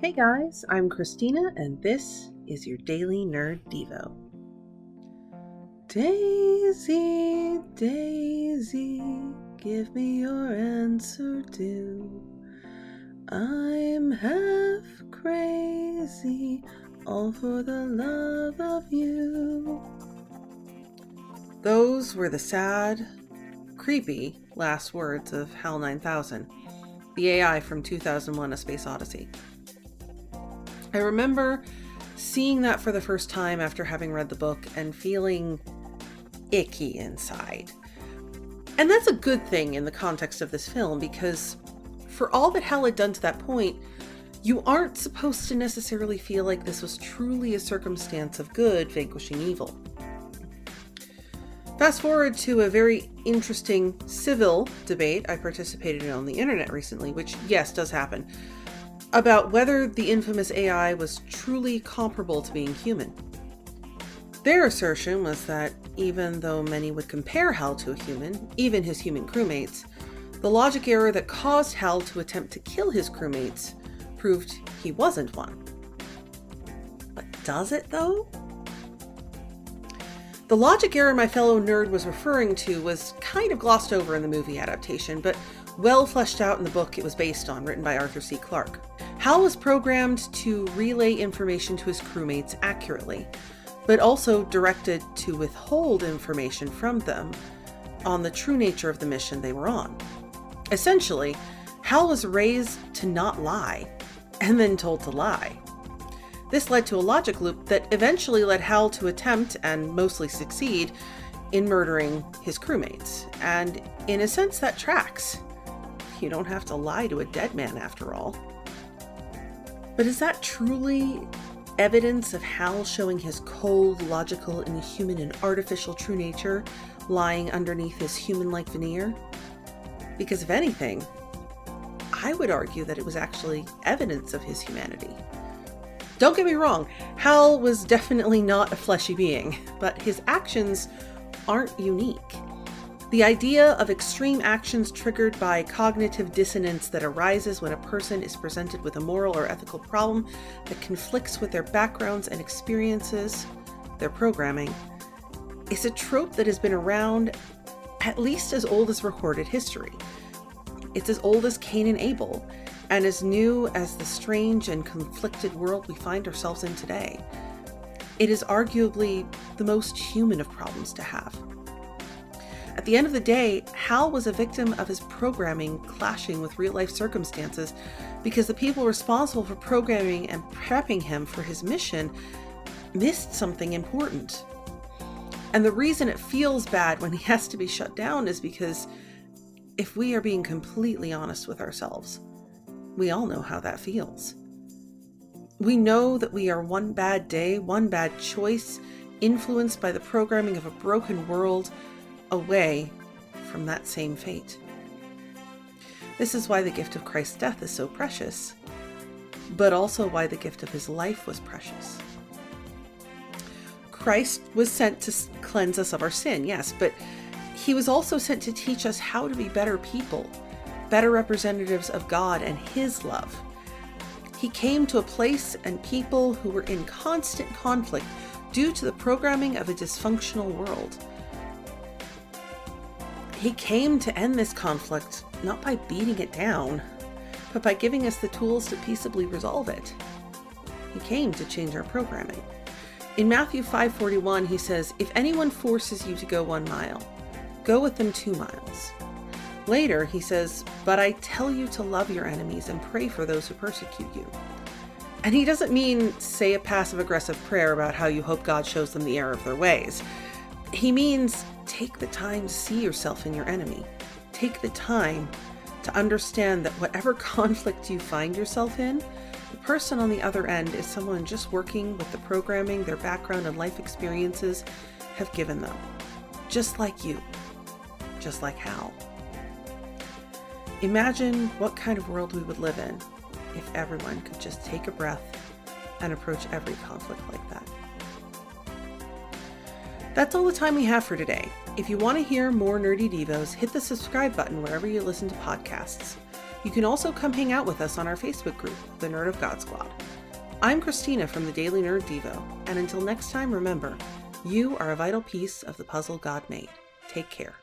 Hey guys, I'm Christina, and this is your Daily Nerd Devo. Daisy, Daisy, give me your answer do. I'm half crazy, all for the love of you. Those were the sad, creepy last words of HAL 9000, the AI from 2001 A Space Odyssey. I remember seeing that for the first time after having read the book and feeling icky inside. And that's a good thing in the context of this film because for all that Hal had done to that point, you aren't supposed to necessarily feel like this was truly a circumstance of good vanquishing evil. Fast forward to a very interesting civil debate I participated in on the internet recently, which, yes, does happen, about whether the infamous AI was truly comparable to being human. Their assertion was that even though many would compare Hal to a human, even his human crewmates, the logic error that caused Hal to attempt to kill his crewmates proved he wasn't one. But does it though? The logic error my fellow nerd was referring to was kind of glossed over in the movie adaptation, but well fleshed out in the book it was based on, written by Arthur C. Clarke. Hal was programmed to relay information to his crewmates accurately, but also directed to withhold information from them on the true nature of the mission they were on. Essentially, Hal was raised to not lie, and then told to lie. This led to a logic loop that eventually led Hal to attempt, and mostly succeed, in murdering his crewmates. And in a sense, that tracks. You don't have to lie to a dead man after all. But is that truly evidence of Hal showing his cold, logical, inhuman, and artificial true nature lying underneath his human like veneer? Because if anything, I would argue that it was actually evidence of his humanity. Don't get me wrong, Hal was definitely not a fleshy being, but his actions aren't unique. The idea of extreme actions triggered by cognitive dissonance that arises when a person is presented with a moral or ethical problem that conflicts with their backgrounds and experiences, their programming, is a trope that has been around at least as old as recorded history. It's as old as Cain and Abel, and as new as the strange and conflicted world we find ourselves in today. It is arguably the most human of problems to have. At the end of the day, Hal was a victim of his programming clashing with real life circumstances because the people responsible for programming and prepping him for his mission missed something important. And the reason it feels bad when he has to be shut down is because if we are being completely honest with ourselves, we all know how that feels. We know that we are one bad day, one bad choice, influenced by the programming of a broken world away from that same fate. This is why the gift of Christ's death is so precious, but also why the gift of his life was precious. Christ was sent to cleanse us of our sin, yes, but he was also sent to teach us how to be better people, better representatives of God and his love. He came to a place and people who were in constant conflict due to the programming of a dysfunctional world. He came to end this conflict not by beating it down, but by giving us the tools to peaceably resolve it. He came to change our programming. In Matthew 5:41 he says, "If anyone forces you to go 1 mile, go with them 2 miles." Later he says, "But I tell you to love your enemies and pray for those who persecute you." And he doesn't mean say a passive aggressive prayer about how you hope God shows them the error of their ways. He means take the time to see yourself in your enemy. Take the time to understand that whatever conflict you find yourself in, the person on the other end is someone just working with the programming their background and life experiences have given them. Just like you. Just like Hal. Imagine what kind of world we would live in if everyone could just take a breath and approach every conflict like that. That's all the time we have for today. If you want to hear more Nerdy Devos, hit the subscribe button wherever you listen to podcasts. You can also come hang out with us on our Facebook group, the Nerd of God Squad. I'm Christina from the Daily Nerd Devo, and until next time, remember, you are a vital piece of the puzzle God made. Take care.